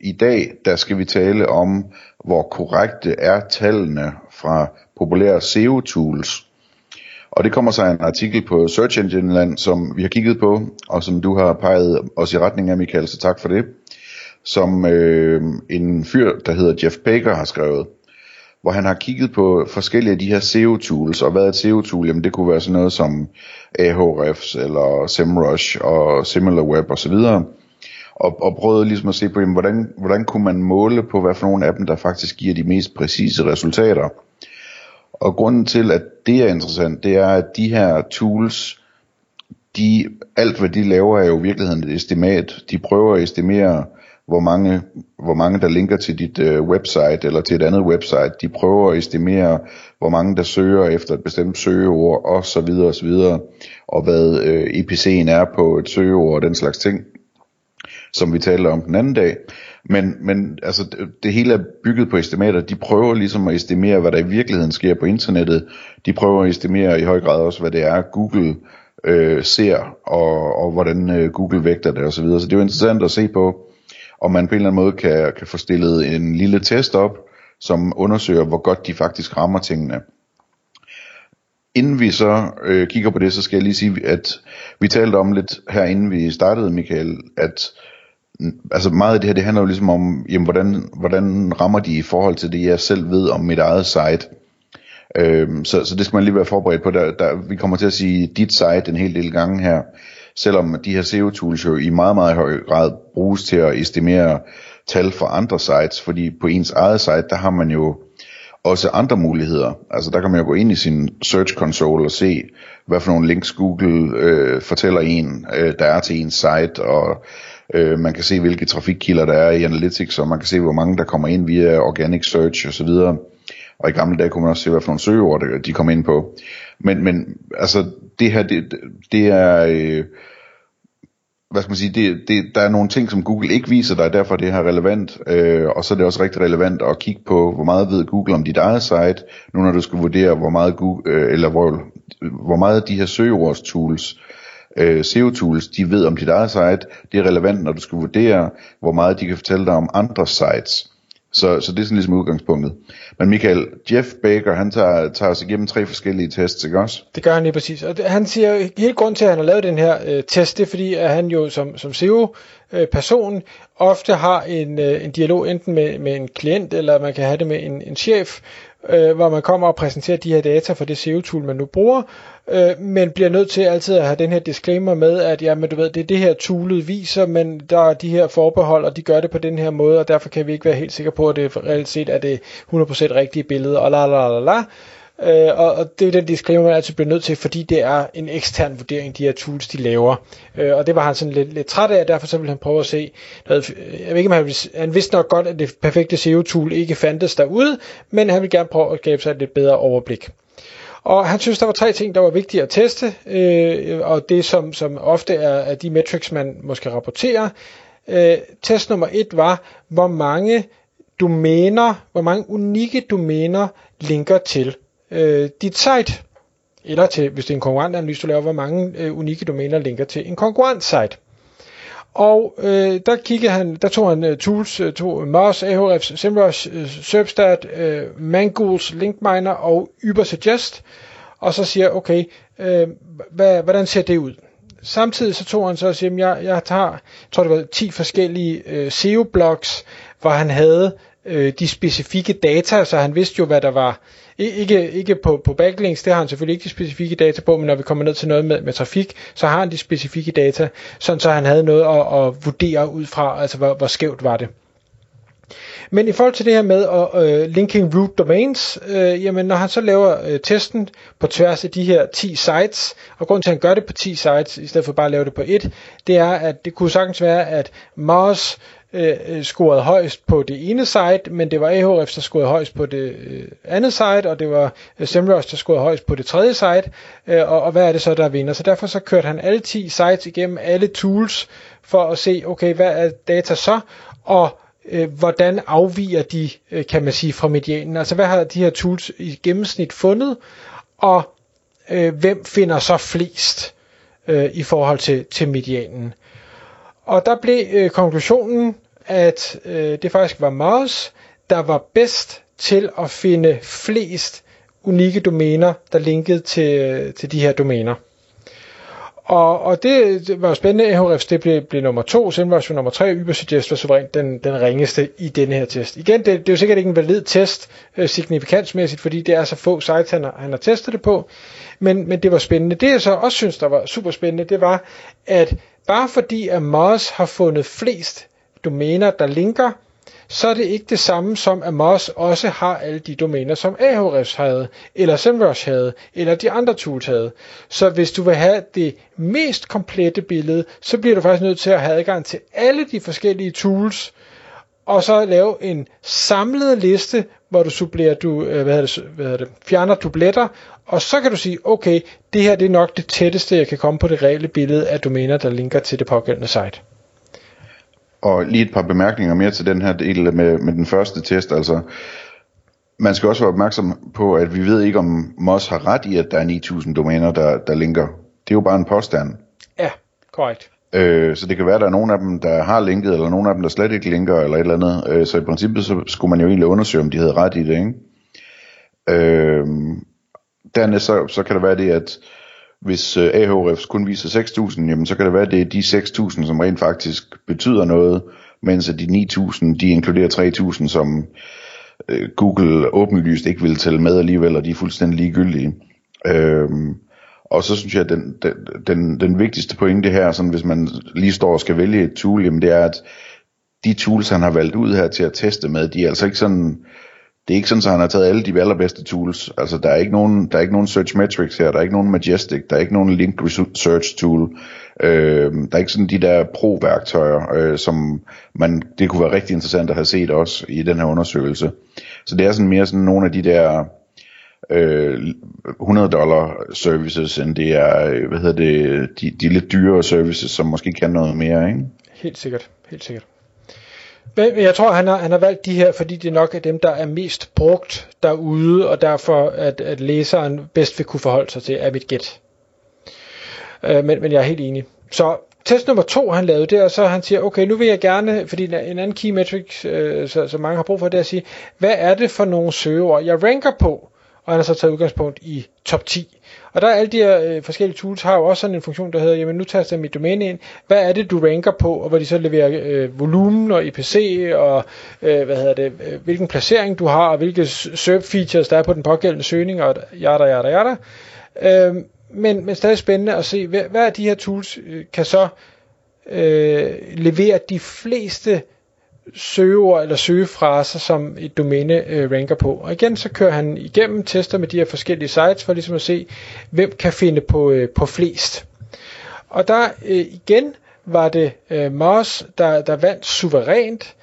i dag der skal vi tale om, hvor korrekte er tallene fra populære SEO-tools. Og det kommer sig en artikel på Search Engine Land, som vi har kigget på, og som du har peget os i retning af, Michael, så tak for det. Som øh, en fyr, der hedder Jeff Baker, har skrevet hvor han har kigget på forskellige af de her SEO-tools, og hvad er et SEO-tool? Jamen det kunne være sådan noget som Ahrefs, eller SEMrush, og SimilarWeb osv., og, og og prøvede ligesom at se på, jamen, hvordan, hvordan kunne man måle på, hvad for nogle af dem, der faktisk giver de mest præcise resultater. Og grunden til, at det er interessant, det er, at de her tools, de, alt hvad de laver er jo i virkeligheden et estimat. De prøver at estimere, hvor mange, hvor mange der linker til dit øh, website eller til et andet website. De prøver at estimere, hvor mange der søger efter et bestemt søgeord og så videre og så videre, og hvad øh, EPC'en er på et søgeord og den slags ting, som vi talte om den anden dag. Men, men altså, det, det hele er bygget på estimater. De prøver ligesom at estimere, hvad der i virkeligheden sker på internettet. De prøver at estimere i høj grad også, hvad det er, Google øh, ser, og, og hvordan øh, Google vægter det osv. Så, videre. så det er jo interessant at se på, og man på en eller anden måde kan, kan få stillet en lille test op, som undersøger, hvor godt de faktisk rammer tingene. Inden vi så øh, kigger på det, så skal jeg lige sige, at vi talte om lidt her inden vi startede, Michael, at altså meget af det her, det handler jo ligesom om, jamen, hvordan, hvordan rammer de i forhold til det, jeg selv ved om mit eget site. Øhm, så, så det skal man lige være forberedt på. Der, der, vi kommer til at sige dit site en hel del gange her selvom de her SEO-tools jo i meget, meget høj grad bruges til at estimere tal for andre sites, fordi på ens eget site, der har man jo også andre muligheder. Altså der kan man jo gå ind i sin Search Console og se, hvad for nogle links Google øh, fortæller en, øh, der er til ens site, og øh, man kan se, hvilke trafikkilder der er i Analytics, og man kan se, hvor mange der kommer ind via Organic Search osv., og i gamle dage kunne man også se, hvad for nogle søgeord de kom ind på. Men, men altså, det her, det, det er... Øh, hvad skal man sige, det, det, der er nogle ting, som Google ikke viser dig, derfor det her relevant, øh, og så er det også rigtig relevant at kigge på, hvor meget ved Google om dit eget site, nu når du skal vurdere, hvor meget Google, øh, eller hvor, hvor meget de her søgeordstools tools, øh, SEO-tools, de ved om dit eget site, det er relevant, når du skal vurdere, hvor meget de kan fortælle dig om andre sites. Så, så det er sådan ligesom udgangspunktet. Men Michael, Jeff Baker, han tager, tager os igennem tre forskellige tests, ikke også? Det gør han lige præcis. Og det, han siger, helt grund til, at han har lavet den her øh, test, det er fordi, at han jo som, som SEO-person øh, ofte har en, øh, en dialog enten med, med en klient, eller man kan have det med en, en chef, øh, hvor man kommer og præsenterer de her data for det SEO-tool, man nu bruger, øh, men bliver nødt til altid at have den her disclaimer med, at ja, men du ved, det er det her toolet viser, men der er de her forbehold, og de gør det på den her måde, og derfor kan vi ikke være helt sikre på, at det reelt set er det 100% rigtige billede, og la la la la. Øh, og, og det er den disclaimer, man altid bliver nødt til, fordi det er en ekstern vurdering, de her tools, de laver. Øh, og det var han sådan lidt, lidt træt af, og derfor så ville han prøve at se noget, jeg ved ikke, om han, han vidste nok godt, at det perfekte SEO-tool ikke fandtes derude, men han ville gerne prøve at skabe sig et lidt bedre overblik. Og han synes, der var tre ting, der var vigtige at teste, øh, og det som, som ofte er, er de metrics, man måske rapporterer. Øh, test nummer et var, hvor mange domæner, hvor mange unikke domæner linker til øh, dit site. Eller til, hvis det er en konkurrentanalyse, du laver, hvor mange øh, unikke domæner linker til en konkurrent site. Og øh, der kiggede han, der tog han uh, tools, uh, tog øh, Moz, Ahrefs, SEMrush, uh, SERPstat, uh, Mangools, LinkMiner og Ubersuggest, og så siger, okay, øh, hvad, hvordan ser det ud? Samtidig så tog han så og siger, jeg, jeg tager, jeg tror det var 10 forskellige øh, SEO-blogs, hvor han havde øh, de specifikke data, så han vidste jo, hvad der var, ikke, ikke på, på backlinks, det har han selvfølgelig ikke de specifikke data på, men når vi kommer ned til noget med, med trafik, så har han de specifikke data, sådan så han havde noget at, at vurdere ud fra, altså hvor, hvor skævt var det. Men i forhold til det her med at øh, linking root domains, øh, jamen når han så laver øh, testen på tværs af de her 10 sites, og grunden til at han gør det på 10 sites, i stedet for bare at lave det på et, det er, at det kunne sagtens være, at Moz øh, øh, scorede højst på det ene site, men det var Ahrefs, der scorede højst på det øh, andet site, og det var øh, SEMrush, der scorede højst på det tredje site, øh, og, og hvad er det så, der vinder? Så derfor så kørte han alle 10 sites igennem alle tools, for at se, okay, hvad er data så, og øh, hvordan afviger de, øh, kan man sige, fra medianen? Altså, hvad har de her tools i gennemsnit fundet, og øh, hvem finder så flest øh, i forhold til, til medianen? Og der blev øh, konklusionen, at øh, det faktisk var Mars, der var bedst til at finde flest unikke domæner, der linkede til, øh, til de her domæner. Og, og det, det var spændende. Ahrefs det blev, blev nummer to, Zenrush var nummer tre, Ubersuggest var suverænt den, den ringeste i denne her test. Igen, det, det er jo sikkert ikke en valid test øh, signifikansmæssigt, fordi det er så få sites, han har, han har testet det på. Men, men det var spændende. Det jeg så også synes, der var super spændende, det var, at bare fordi at Moz har fundet flest domæner, der linker, så er det ikke det samme som, at Moz også har alle de domæner, som Ahrefs havde, eller SEMrush havde, eller de andre tools havde. Så hvis du vil have det mest komplette billede, så bliver du faktisk nødt til at have adgang til alle de forskellige tools, og så lave en samlet liste, hvor du supplerer, du, øh, hvad hedder det, hvad hedder det, fjerner dubletter, og så kan du sige, okay, det her det er nok det tætteste, jeg kan komme på det reelle billede af domæner, der linker til det pågældende site. Og lige et par bemærkninger mere til den her del med, med den første test. Altså, man skal også være opmærksom på, at vi ved ikke, om Moss har ret i, at der er 9000 domæner, der, der linker. Det er jo bare en påstand. Ja, korrekt. Øh, så det kan være, at der er nogle af dem, der har linket, eller nogle af dem, der slet ikke linker, eller et eller andet. Øh, så i princippet, så skulle man jo egentlig undersøge, om de havde ret i det, ikke? Øh, dernæst så, så kan det være det, at hvis øh, Ahrefs kun viser 6.000, jamen så kan det være, at det er de 6.000, som rent faktisk betyder noget, mens at de 9.000, de inkluderer 3.000, som øh, Google åbenlyst ikke vil tælle med alligevel, og de er fuldstændig ligegyldige. Øhm, og så synes jeg, at den, den, den, den vigtigste pointe her, sådan hvis man lige står og skal vælge et tool, jamen det er, at de tools, han har valgt ud her til at teste med, de er altså ikke sådan det er ikke sådan, at han har taget alle de allerbedste tools. Altså, der er ikke nogen, der er ikke nogen search metrics her, der er ikke nogen Majestic, der er ikke nogen link research tool. Øh, der er ikke sådan de der pro-værktøjer, øh, som man, det kunne være rigtig interessant at have set også i den her undersøgelse. Så det er sådan mere sådan nogle af de der øh, 100 dollar services, end det er, hvad hedder det, de, de lidt dyrere services, som måske kan noget mere, ikke? Helt sikkert, helt sikkert. Jeg tror, han har, han har valgt de her, fordi det nok er dem, der er mest brugt derude, og derfor at, at læseren bedst vil kunne forholde sig til, er mit gæt. Øh, men, men jeg er helt enig. Så test nummer to, han lavede, det er så, han siger, okay, nu vil jeg gerne, fordi en anden key metric, øh, så, så mange har brug for, det er at sige, hvad er det for nogle søgeord, jeg ranker på? Og han har så taget udgangspunkt i top 10. Og der er alle de her øh, forskellige tools har jo også sådan en funktion, der hedder, jamen nu taster jeg mit domæne ind, hvad er det du ranker på, og hvor de så leverer øh, volumen og IPC, og øh, hvad hedder det, øh, hvilken placering du har, og hvilke SERP features der er på den pågældende søgning, og jada, jada, jada. Øh, men, men stadig spændende at se, hvad, hvad af de her tools øh, kan så øh, levere de fleste søgeord eller søgefraser, som et domæne øh, ranker på. Og igen, så kører han igennem tester med de her forskellige sites, for ligesom at se, hvem kan finde på, øh, på flest. Og der øh, igen var det øh, Moss, der, der vandt suverænt,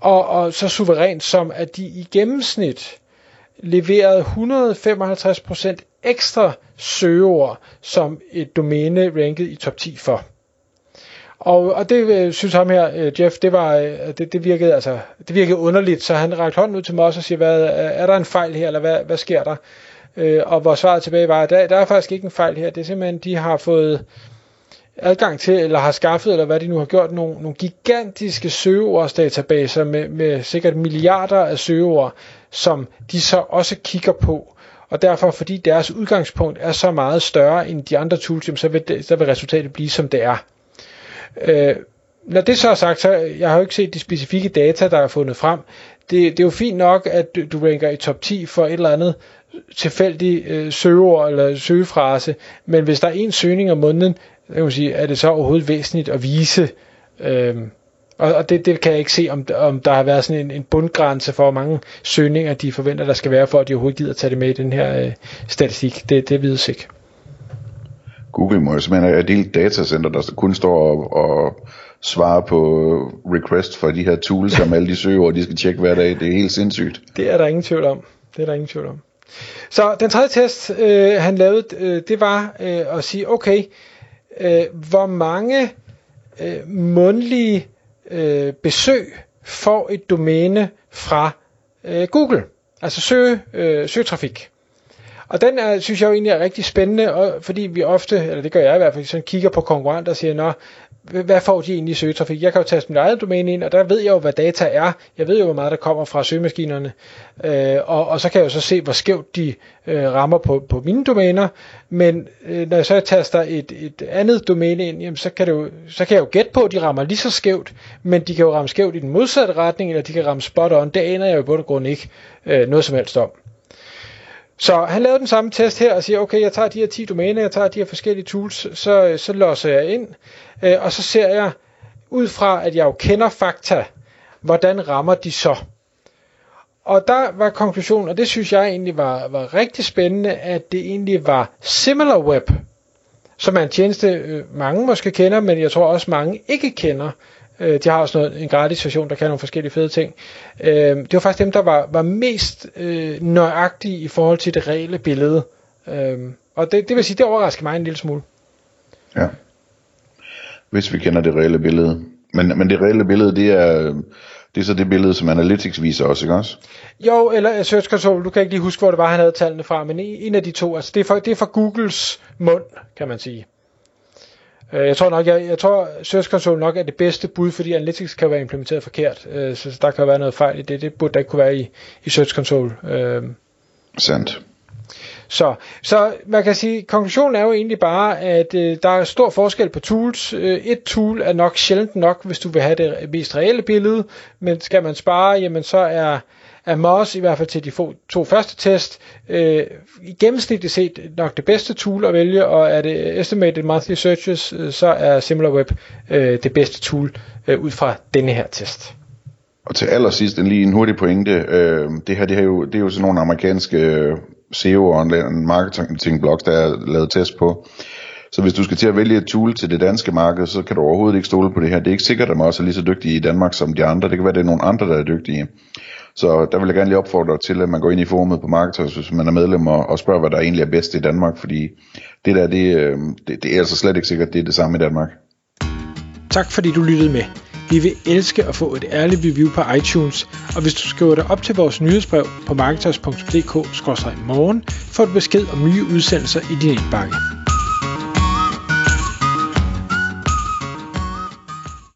og, og så suverænt som, at de i gennemsnit leverede 155% ekstra søgeord, som et domæne rankede i top 10 for. Og, og det øh, synes ham her, øh, Jeff, det, var, øh, det, det, virkede, altså, det virkede underligt, så han rakte hånden ud til mig og siger, hvad, er der en fejl her, eller hvad, hvad sker der? Øh, og hvor svaret tilbage var, der, der er faktisk ikke en fejl her, det er simpelthen, de har fået adgang til, eller har skaffet, eller hvad de nu har gjort, nogle, nogle gigantiske søgeordsdatabaser med, med sikkert milliarder af søgeord, som de så også kigger på. Og derfor, fordi deres udgangspunkt er så meget større end de andre tools, så vil, det, så vil resultatet blive, som det er. Øh, når det så er sagt, så jeg har jo ikke set de specifikke data, der er fundet frem. Det, det er jo fint nok, at du, du ranker i top 10 for et eller andet tilfældig øh, søgeord eller søgefrase, men hvis der er en søgning om måneden, kan man sige, er det så overhovedet væsentligt at vise. Øh, og, og det, det kan jeg ikke se, om, om der har været sådan en, en bundgrænse for, hvor mange søgninger de forventer, der skal være, for at de overhovedet gider at tage det med i den her øh, statistik. Det, det vides ikke. Google må jo simpelthen have et datacenter, der kun står og, og svarer på request for de her tools, som alle de søger, de skal tjekke hver dag. Det er helt sindssygt. Det er der ingen tvivl om. Det er der ingen tvivl om. Så den tredje test, øh, han lavede, øh, det var øh, at sige, okay, øh, hvor mange øh, mundlige øh, besøg får et domæne fra øh, Google, altså søge, øh, søgetrafik. Og den er, synes jeg jo egentlig er rigtig spændende, og, fordi vi ofte, eller det gør jeg i hvert fald, sådan kigger på konkurrenter og siger, nå, hvad får de egentlig i søgetrafik? Jeg kan jo tage mit eget domæne ind, og der ved jeg jo, hvad data er. Jeg ved jo, hvor meget der kommer fra søgemaskinerne. Øh, og, og så kan jeg jo så se, hvor skævt de øh, rammer på, på mine domæner. Men øh, når jeg så taster et, et andet domæne ind, jamen, så, kan det jo, så kan jeg jo gætte på, at de rammer lige så skævt, men de kan jo ramme skævt i den modsatte retning, eller de kan ramme spot on. Det aner jeg jo på bund og grund ikke øh, noget som helst om. Så han lavede den samme test her og siger, okay, jeg tager de her 10 domæner, jeg tager de her forskellige tools, så, så losser jeg ind, øh, og så ser jeg, ud fra at jeg jo kender fakta, hvordan rammer de så? Og der var konklusionen, og det synes jeg egentlig var, var rigtig spændende, at det egentlig var SimilarWeb, som er en tjeneste, øh, mange måske kender, men jeg tror også mange ikke kender, Øh, de har også noget, en gratis version, der kan nogle forskellige fede ting. Øh, det var faktisk dem, der var, var mest øh, nøjagtige i forhold til det reelle billede. Øh, og det, det vil sige, det overrasker mig en lille smule. Ja. Hvis vi kender det reelle billede. Men, men det reelle billede, det er, det er så det billede, som Analytics viser også, ikke også? Jo, eller Search Console, du kan ikke lige huske, hvor det var, han havde tallene fra, men en af de to, altså det er for, det er for Googles mund, kan man sige. Øh, jeg tror nok, jeg, jeg tror Search Console nok er det bedste bud, fordi Analytics kan være implementeret forkert, øh, så der kan være noget fejl i det. Det burde der ikke kunne være i, i Search Console. Øh. Sandt. Så, så man kan sige, konklusionen er jo egentlig bare, at øh, der er stor forskel på tools. Øh, et tool er nok sjældent nok, hvis du vil have det mest reelle billede, men skal man spare, jamen så er er Moz i hvert fald til de to første test øh, i gennemsnitligt set nok det bedste tool at vælge, og er det estimated monthly searches, øh, så er SimilarWeb øh, det bedste tool øh, ud fra denne her test. Og til allersidst en lige en hurtig pointe. Øh, det her det er, jo, det er jo sådan nogle amerikanske øh, SEO og marketing blogs, der er lavet test på. Så hvis du skal til at vælge et tool til det danske marked, så kan du overhovedet ikke stole på det her. Det er ikke sikkert, at man også er lige så dygtige i Danmark som de andre. Det kan være, at det er nogle andre, der er dygtige. Så der vil jeg gerne lige opfordre til, at man går ind i forumet på Marketers, hvis man er medlem, og, og spørger, hvad der egentlig er bedst i Danmark, fordi det der, det, øh, det, det er altså slet ikke sikkert, det er det samme i Danmark. Tak fordi du lyttede med. Vi vil elske at få et ærligt review på iTunes, og hvis du skriver dig op til vores nyhedsbrev på marketers.dk-morgen, får du besked om nye udsendelser i din indbakke.